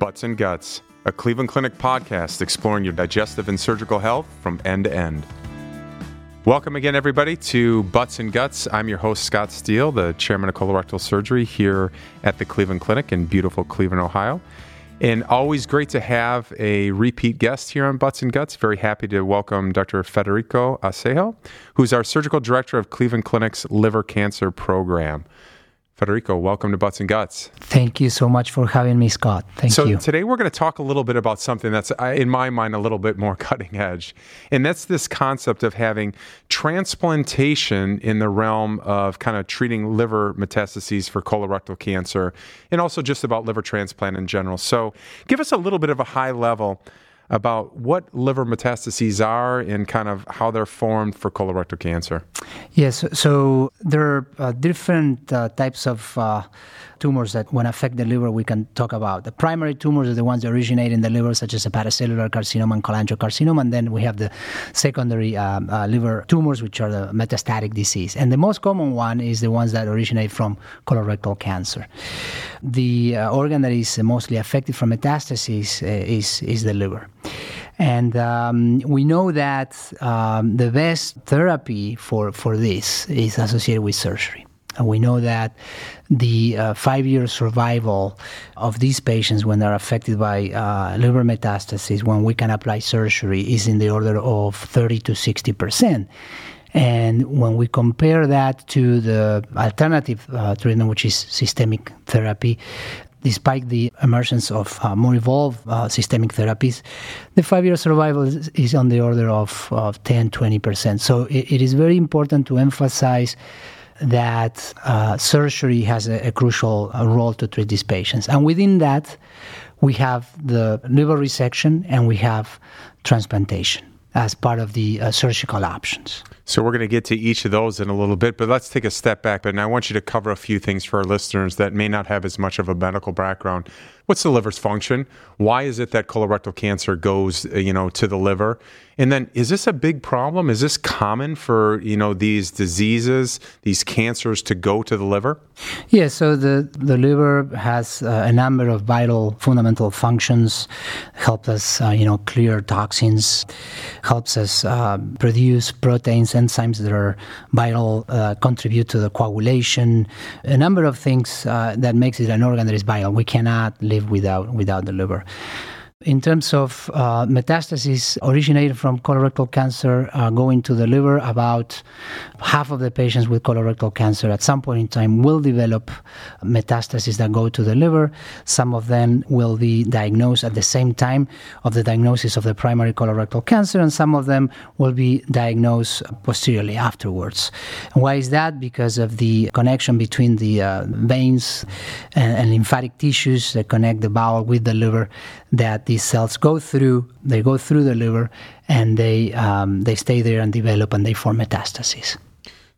Butts and Guts, a Cleveland Clinic podcast exploring your digestive and surgical health from end to end. Welcome again, everybody, to Butts and Guts. I'm your host, Scott Steele, the chairman of colorectal surgery here at the Cleveland Clinic in beautiful Cleveland, Ohio. And always great to have a repeat guest here on Butts and Guts. Very happy to welcome Dr. Federico Aucejo, who's our surgical director of Cleveland Clinic's liver cancer program. Federico, welcome to Butts and Guts. Thank you so much for having me, Scott. Thank so you. So, today we're going to talk a little bit about something that's, uh, in my mind, a little bit more cutting edge. And that's this concept of having transplantation in the realm of kind of treating liver metastases for colorectal cancer and also just about liver transplant in general. So, give us a little bit of a high level about what liver metastases are and kind of how they're formed for colorectal cancer. Yes, so there are uh, different uh, types of uh, tumors that, when affect the liver, we can talk about. The primary tumors are the ones that originate in the liver, such as hepatocellular carcinoma and cholangiocarcinoma, and then we have the secondary um, uh, liver tumors, which are the metastatic disease. And the most common one is the ones that originate from colorectal cancer. The uh, organ that is mostly affected from metastases uh, is, is the liver. And um, we know that um, the best therapy for, for this is associated with surgery. And we know that the uh, five year survival of these patients when they're affected by uh, liver metastases, when we can apply surgery, is in the order of 30 to 60 percent. And when we compare that to the alternative uh, treatment, which is systemic therapy, despite the emergence of uh, more evolved uh, systemic therapies, the five year survival is, is, on the order of, of 10 20%. So it, it is very important to emphasize that uh, surgery has a, a crucial role to treat these patients. And within that, we have the liver resection and we have transplantation as part of the uh, surgical options. So we're going to get to each of those in a little bit, but let's take a step back. And I want you to cover a few things for our listeners that may not have as much of a medical background. What's the liver's function? Why is it that colorectal cancer goes, you know, to the liver? And then is this a big problem? Is this common for, you know, these diseases, these cancers to go to the liver? Yeah, so the, the liver has uh, a number of vital fundamental functions, helps us, uh, you know, clear toxins, helps us uh, produce proteins, enzymes that are vital, uh, contribute to the coagulation, a number of things uh, that makes it an organ that is vital. We cannot live without, without the liver. In terms of uh, metastases originated from colorectal cancer uh, going to the liver, about half of the patients with colorectal cancer at some point in time will develop metastases that go to the liver. Some of them will be diagnosed at the same time of the diagnosis of the primary colorectal cancer, and some of them will be diagnosed posteriorly afterwards. Why is that? Because of the connection between the uh, veins and, and lymphatic tissues that connect the bowel with the liver that these cells go through. They go through the liver, and they um, they stay there and develop, and they form metastases.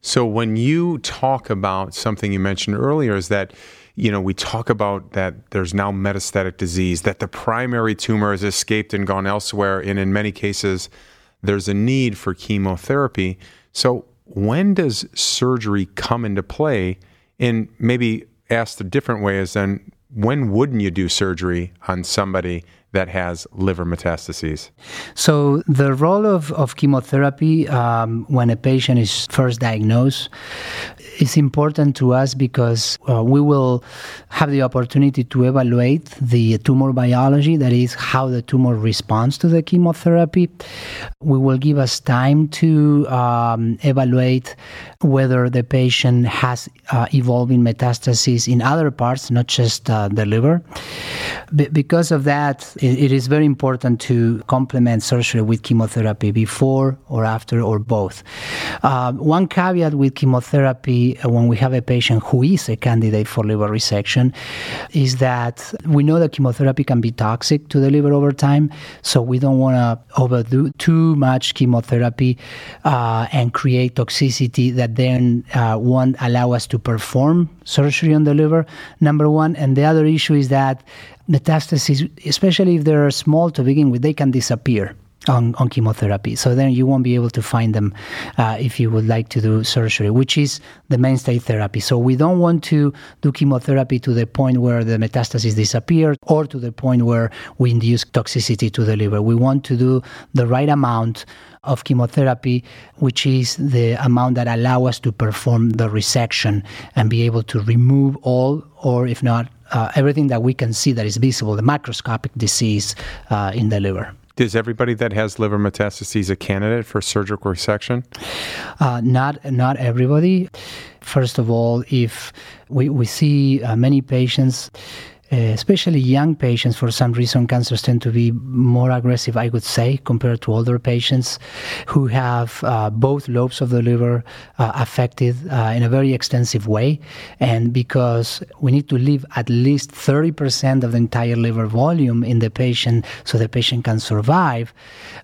So when you talk about something you mentioned earlier, is that you know we talk about that there's now metastatic disease, that the primary tumor has escaped and gone elsewhere, and in many cases there's a need for chemotherapy. So when does surgery come into play? And maybe asked a different way is then when wouldn't you do surgery on somebody that has liver metastases? So, the role of, of chemotherapy um, when a patient is first diagnosed is important to us because uh, we will have the opportunity to evaluate the tumor biology, that is, how the tumor responds to the chemotherapy. We will give us time to um, evaluate whether the patient has uh, evolving metastases in other parts, not just uh, the liver. Be- because of that, it, it is very important to complement surgery with chemotherapy before or after or both. Uh, one caveat with chemotherapy uh, when we have a patient who is a candidate for liver resection is that we know that chemotherapy can be toxic to the liver over time, so we don't want to overdo too much chemotherapy uh, and create toxicity that then uh, won't allow us to perform surgery on the liver, number one. And the other issue is that metastases, especially if they're small to begin with, they can disappear on, on chemotherapy. So then you won't be able to find them uh, if you would like to do surgery, which is the mainstay therapy. So we don't want to do chemotherapy to the point where the metastasis disappear or to the point where we induce toxicity to the liver. We want to do the right amount of chemotherapy, which is the amount that allow us to perform the resection and be able to remove all, or if not, uh, everything that we can see that is visible, the macroscopic disease uh, in the liver. Is everybody that has liver metastases a candidate for surgical resection? Uh, not not everybody. First of all, if we, we see uh, many patients especially young patients, for some reason, cancers tend to be more aggressive, I would say, compared to older patients who have uh, both lobes of the liver uh, affected uh, in a very extensive way. And because we need to leave at least 30% of the entire liver volume in the patient so the patient can survive,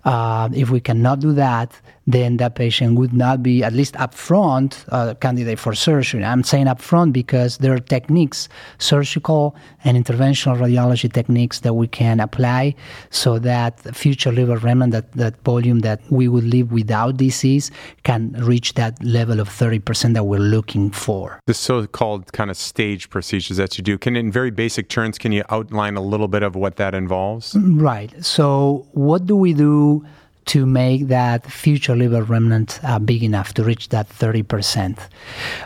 uh, if we cannot do that, then that patient would not be, at least upfront, a candidate for surgery. I'm saying upfront because there are techniques, surgical and interventional radiology techniques that we can apply so that future liver remnant, that, that volume that we would leave without disease, can reach that level of 30% that we're looking for. The so called kind of stage procedures that you do, can in very basic terms, can you outline a little bit of what that involves? Right. So, what do we do? To make that future liver remnant uh, big enough to reach that 30%.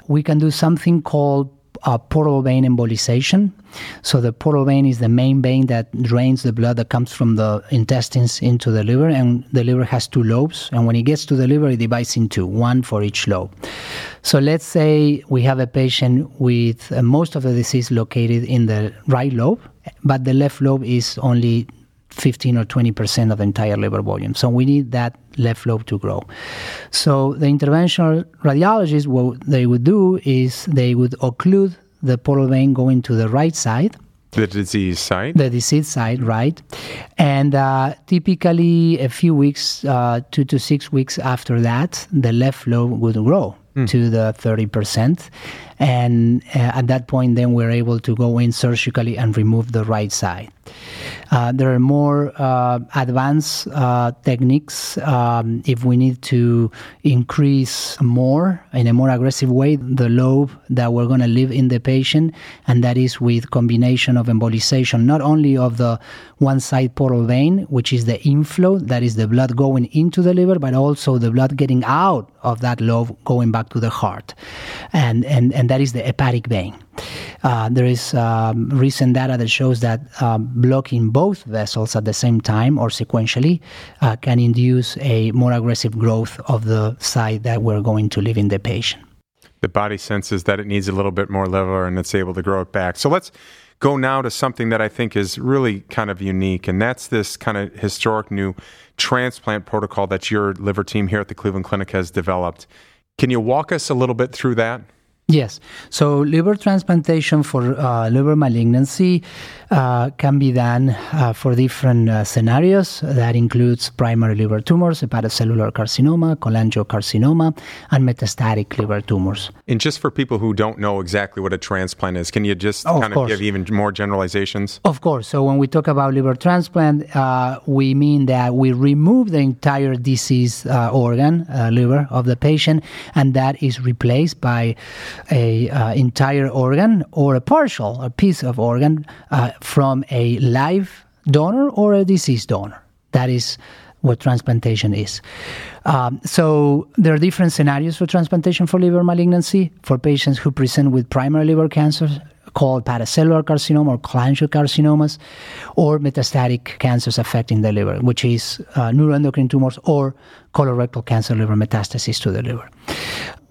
We can do something called a portal vein embolization. So the portal vein is the main vein that drains the blood that comes from the intestines into the liver, and the liver has two lobes. And when it gets to the liver, it divides into one for each lobe. So let's say we have a patient with uh, most of the disease located in the right lobe, but the left lobe is only 15 or 20% of the entire liver volume. So we need that left lobe to grow. So the interventional radiologists, what they would do is they would occlude the portal vein going to the right side. The disease side? The disease side, right. And uh, typically, a few weeks, uh, two to six weeks after that, the left lobe would grow mm. to the 30%. And uh, at that point, then we're able to go in surgically and remove the right side. Uh, there are more uh, advanced uh, techniques um, if we need to increase more in a more aggressive way the lobe that we're going to leave in the patient, and that is with combination of embolization, not only of the one side portal vein, which is the inflow, that is the blood going into the liver, but also the blood getting out of that lobe going back to the heart, and and and that is the hepatic vein. Uh, there is um, recent data that shows that um, blocking both vessels at the same time or sequentially uh, can induce a more aggressive growth of the site that we're going to leave in the patient. The body senses that it needs a little bit more liver and it's able to grow it back. So let's go now to something that I think is really kind of unique, and that's this kind of historic new transplant protocol that your liver team here at the Cleveland Clinic has developed. Can you walk us a little bit through that? Yes. So liver transplantation for uh, liver malignancy uh, can be done uh, for different uh, scenarios. That includes primary liver tumors, hepatocellular carcinoma, cholangiocarcinoma, and metastatic liver tumors. And just for people who don't know exactly what a transplant is, can you just oh, kind of, of give even more generalizations? Of course. So when we talk about liver transplant, uh, we mean that we remove the entire diseased uh, organ, liver, of the patient, and that is replaced by a uh, entire organ or a partial, a piece of organ uh, from a live donor or a deceased donor. That is what transplantation is. Um, so there are different scenarios for transplantation for liver malignancy for patients who present with primary liver cancer called hepatocellular carcinoma or cholangiocarcinomas, or metastatic cancers affecting the liver, which is uh, neuroendocrine tumors or colorectal cancer liver metastasis to the liver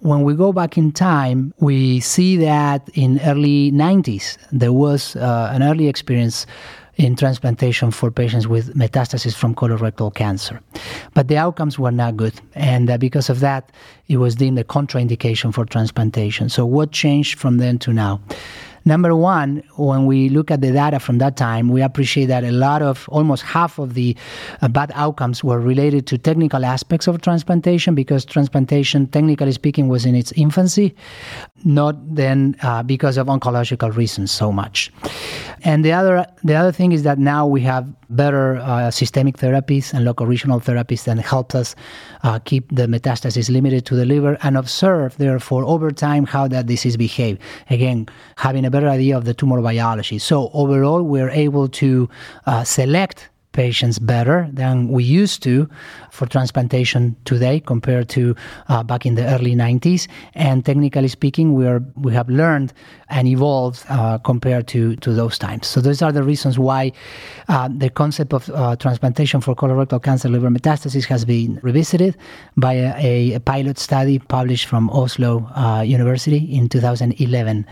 when we go back in time, we see that in early 90s there was uh, an early experience in transplantation for patients with metastasis from colorectal cancer. But the outcomes were not good, and uh, because of that, it was deemed a contraindication for transplantation. So, what changed from then to now? Number one, when we look at the data from that time, we appreciate that a lot of, almost half of the uh, bad outcomes were related to technical aspects of transplantation because transplantation, technically speaking, was in its infancy, not then uh, because of oncological reasons so much. And the other the other thing is that now we have better uh, systemic therapies and local regional therapies that help us uh, keep the metastasis limited to the liver and observe, therefore, over time how that disease behave. Again, having a better idea of the tumor biology. So overall, we're able to uh, select patients better than we used to for transplantation today compared to uh, back in the early 90s. And technically speaking, we are we have learned and evolved uh, compared to, to those times. So those are the reasons why uh, the concept of uh, transplantation for colorectal cancer liver metastasis has been revisited by a, a pilot study published from Oslo uh, University in 2011.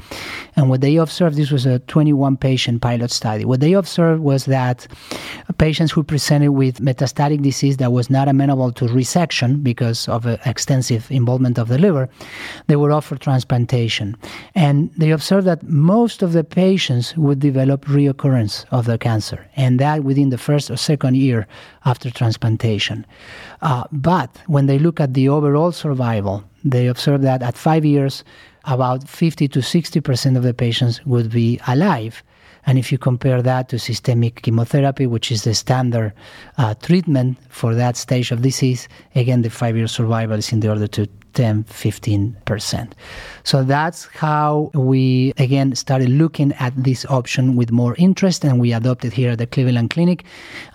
And what they observed, this was a 21 patient pilot study. What they observed was that patients who presented with metastatic disease that was not amenable to resection because of extensive involvement of the liver, they were offered transplantation. And they observed that most of the patients would develop reoccurrence of the cancer, and that within the first or second year after transplantation. Uh, but when they look at the overall survival, they observed that at five years, about 50 to 60 percent of the patients would be alive. And if you compare that to systemic chemotherapy, which is the standard uh, treatment for that stage of disease, again, the five year survival is in the order to 10 15%. So that's how we again started looking at this option with more interest and we adopted here at the Cleveland Clinic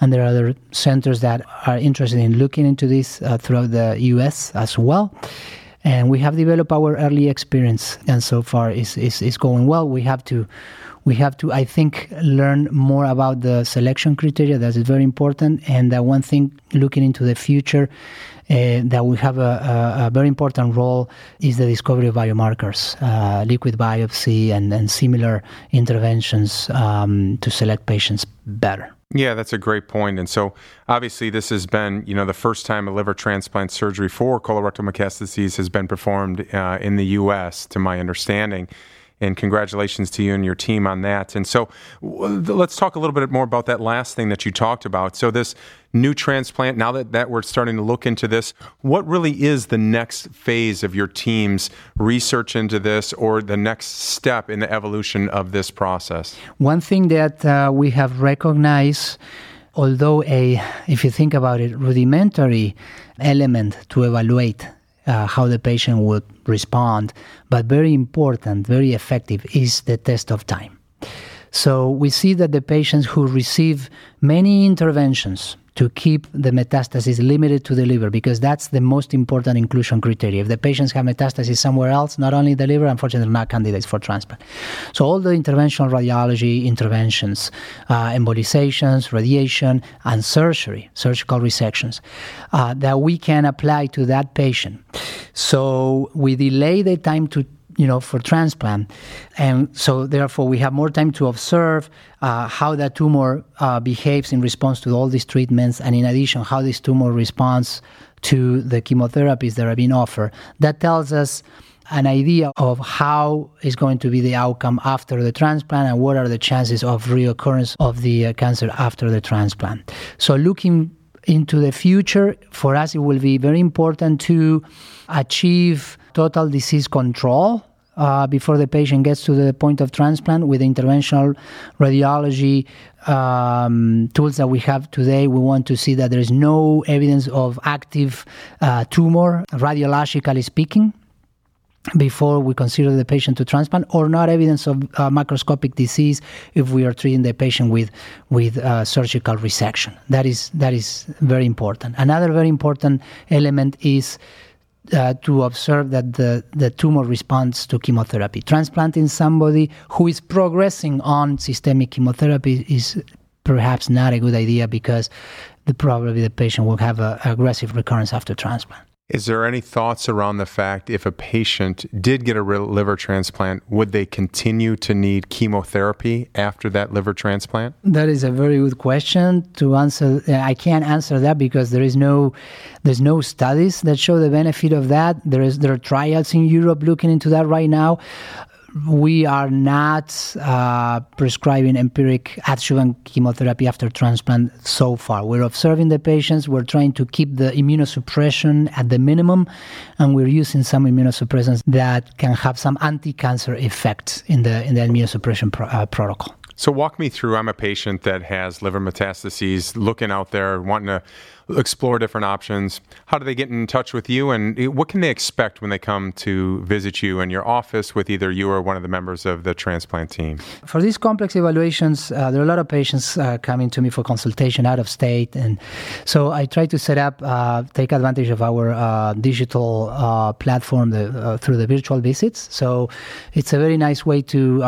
and there are other centers that are interested in looking into this uh, throughout the US as well. And we have developed our early experience and so far is is, going well. We have to we have to, I think, learn more about the selection criteria. That is very important. And that one thing, looking into the future, uh, that we have a, a, a, very important role is the discovery of biomarkers, uh, liquid biopsy, and, and similar interventions um, to select patients better. Yeah, that's a great point. And so, obviously, this has been, you know, the first time a liver transplant surgery for colorectal metastases has been performed uh, in the U.S., to my understanding and congratulations to you and your team on that. And so let's talk a little bit more about that last thing that you talked about. So this new transplant, now that, that we're starting to look into this, what really is the next phase of your team's research into this or the next step in the evolution of this process? One thing that uh, we have recognized although a if you think about it rudimentary element to evaluate uh, how the patient would respond. But very important, very effective is the test of time. So we see that the patients who receive many interventions to keep the metastasis limited to the liver because that's the most important inclusion criteria. If the patients have metastasis somewhere else, not only the liver, unfortunately, they're not candidates for transplant. So all the interventional radiology interventions, uh, embolizations, radiation, and surgery, surgical resections, uh, that we can apply to that patient. So we delay the time to you know, for transplant. And so, therefore, we have more time to observe uh, how that tumor uh, behaves in response to all these treatments, and in addition, how this tumor responds to the chemotherapies that are being offered. That tells us an idea of how is going to be the outcome after the transplant and what are the chances of reoccurrence of the uh, cancer after the transplant. So, looking into the future, for us, it will be very important to achieve total disease control uh, before the patient gets to the point of transplant with interventional radiology um, tools that we have today. We want to see that there is no evidence of active uh, tumor, radiologically speaking before we consider the patient to transplant or not evidence of uh, macroscopic disease if we are treating the patient with with uh, surgical resection that is that is very important another very important element is uh, to observe that the, the tumor responds to chemotherapy. Transplanting somebody who is progressing on systemic chemotherapy is perhaps not a good idea because the, probably the patient will have an aggressive recurrence after transplant. Is there any thoughts around the fact if a patient did get a liver transplant, would they continue to need chemotherapy after that liver transplant? That is a very good question to answer. I can't answer that because there is no there's no studies that show the benefit of that. There is there are trials in Europe looking into that right now we are not uh, prescribing empiric adjuvant chemotherapy after transplant so far. We're observing the patients, we're trying to keep the immunosuppression at the minimum, and we're using some immunosuppressants that can have some anti cancer effects in the, in the immunosuppression pro- uh, protocol. So, walk me through. I'm a patient that has liver metastases, looking out there, wanting to explore different options. How do they get in touch with you, and what can they expect when they come to visit you in your office with either you or one of the members of the transplant team? For these complex evaluations, uh, there are a lot of patients uh, coming to me for consultation out of state, and so I try to set up, uh, take advantage of our uh, digital uh, platform the, uh, through the virtual visits. So it's a very nice way to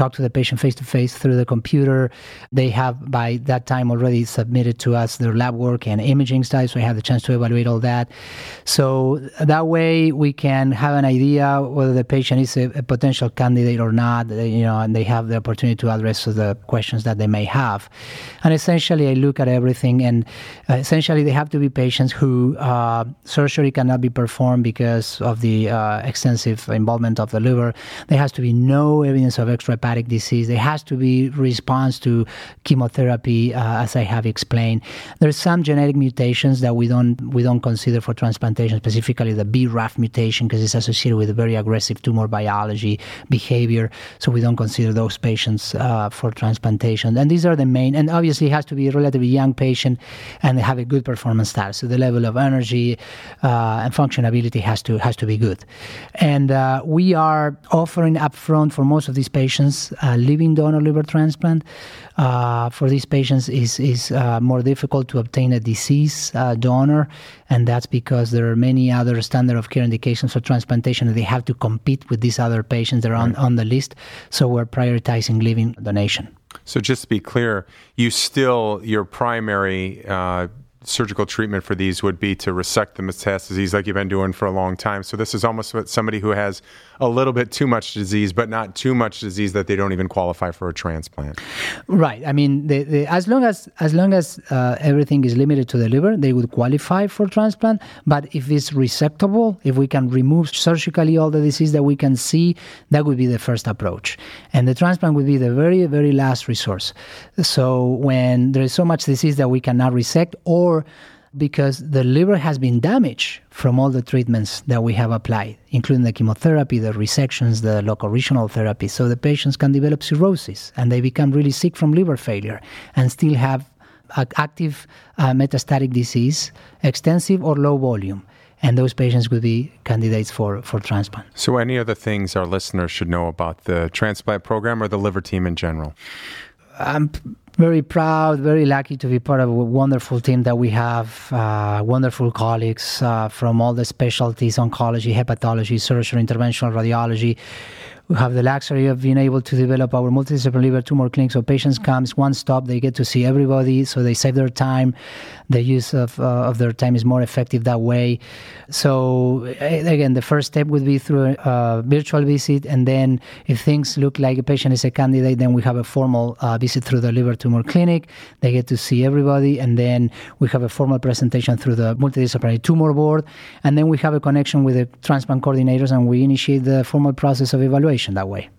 talk to the patient face to face through the computer. They have by that time already submitted to us their lab work and imaging studies, so we have the chance to evaluate all that. So that way we can have an idea whether the patient is a, a potential candidate or not. You know, and they have the opportunity to address the questions that they may have. And essentially, I look at everything, and uh, essentially they have to be patients who uh, surgery cannot be performed because of the uh, extensive involvement of the liver. There has to be no evidence of extrahepatic disease. There has to be response to chemotherapy, uh, as I have explained. There's some genetic mutations that we don't we don't consider for transplantation, specifically the BRAF mutation, because it's associated with a very aggressive tumor biology behavior. So we don't consider those patients uh, for transplantation. And these are the main. And obviously, it has to be a relatively young patient and have a good performance status. So the level of energy uh, and functionality has to has to be good. And uh, we are offering upfront for most of these patients a living donor liver transplant. Uh, for these patients, is is uh, more difficult to obtain a deceased uh, donor, and that's because there are many other standard of care indications for transplantation, and they have to compete with these other patients that are on, on the list. So we're prioritizing living donation. So just to be clear, you still your primary uh, surgical treatment for these would be to resect the metastases like you've been doing for a long time. So this is almost what somebody who has a little bit too much disease, but not too much disease that they don't even qualify for a transplant. Right. I mean, the, the, as long as as long as uh, everything is limited to the liver, they would qualify for transplant. But if it's resectable, if we can remove surgically all the disease that we can see, that would be the first approach, and the transplant would be the very very last resource. So when there is so much disease that we cannot resect, or because the liver has been damaged from all the treatments that we have applied, including the chemotherapy, the resections, the local regional therapy. So the patients can develop cirrhosis and they become really sick from liver failure and still have active uh, metastatic disease, extensive or low volume. And those patients would be candidates for, for transplant. So, any other things our listeners should know about the transplant program or the liver team in general? I'm very proud, very lucky to be part of a wonderful team that we have, uh, wonderful colleagues uh, from all the specialties oncology, hepatology, surgery, interventional radiology we have the luxury of being able to develop our multidisciplinary liver tumor clinic. So patients comes one stop, they get to see everybody, so they save their time. The use of, uh, of their time is more effective that way. So again, the first step would be through a virtual visit, and then if things look like a patient is a candidate, then we have a formal uh, visit through the liver tumor clinic. They get to see everybody, and then we have a formal presentation through the multidisciplinary tumor board, and then we have a connection with the transplant coordinators, and we initiate the formal process of evaluation that way.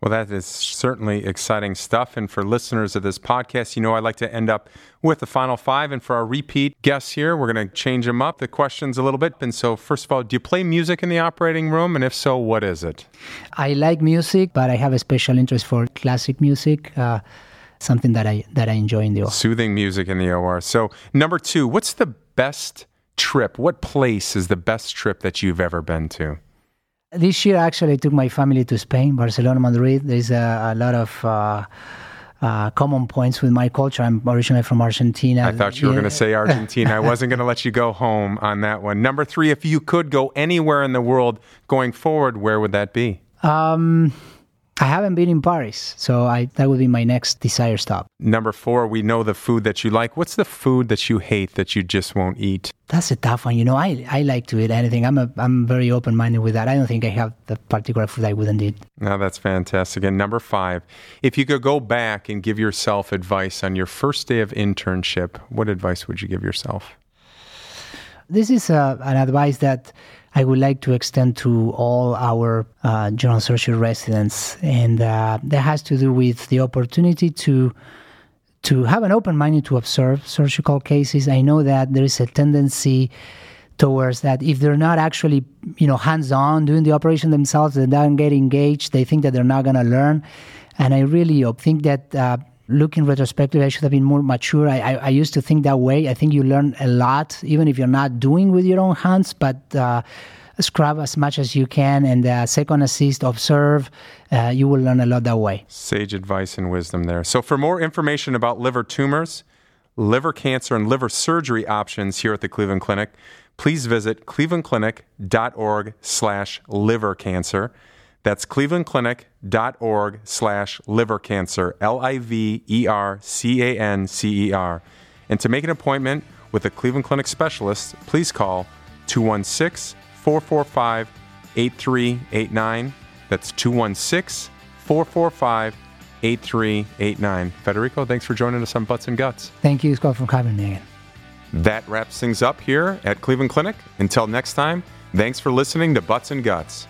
Well, that is certainly exciting stuff. And for listeners of this podcast, you know, I like to end up with the final five. And for our repeat guests here, we're going to change them up, the questions a little bit. And so, first of all, do you play music in the operating room? And if so, what is it? I like music, but I have a special interest for classic music. Uh, something that I that I enjoy in the OR. Soothing music in the OR. So, number two, what's the best trip? What place is the best trip that you've ever been to? This year, actually, I took my family to Spain, Barcelona, Madrid. There's a, a lot of uh, uh, common points with my culture. I'm originally from Argentina. I thought you yeah. were going to say Argentina. I wasn't going to let you go home on that one. Number three, if you could go anywhere in the world going forward, where would that be? Um, I haven't been in Paris, so I, that would be my next desire stop. Number four, we know the food that you like. What's the food that you hate that you just won't eat? That's a tough one. You know, I, I like to eat anything. I'm a, I'm very open minded with that. I don't think I have the particular food I wouldn't eat. No, that's fantastic. And number five, if you could go back and give yourself advice on your first day of internship, what advice would you give yourself? This is uh, an advice that I would like to extend to all our uh, general surgery residents, and uh, that has to do with the opportunity to to have an open mind to observe surgical cases. I know that there is a tendency towards that if they're not actually you know hands on doing the operation themselves, they don't get engaged. They think that they're not going to learn. And I really think that. Uh, looking retrospectively, I should have been more mature. I, I, I, used to think that way. I think you learn a lot, even if you're not doing with your own hands, but uh, scrub as much as you can and uh, second assist, observe. Uh, you will learn a lot that way. Sage advice and wisdom there. So, for more information about liver tumors, liver cancer, and liver surgery options here at the Cleveland Clinic, please visit clevelandclinic.org slash liver cancer. That's clevelandclinic.org slash liver cancer, L I V E R C A N C E R. And to make an appointment with a Cleveland Clinic specialist, please call 216 445 8389. That's 216 445 8389. Federico, thanks for joining us on Butts and Guts. Thank you, Scott, having me again. That wraps things up here at Cleveland Clinic. Until next time, thanks for listening to Butts and Guts.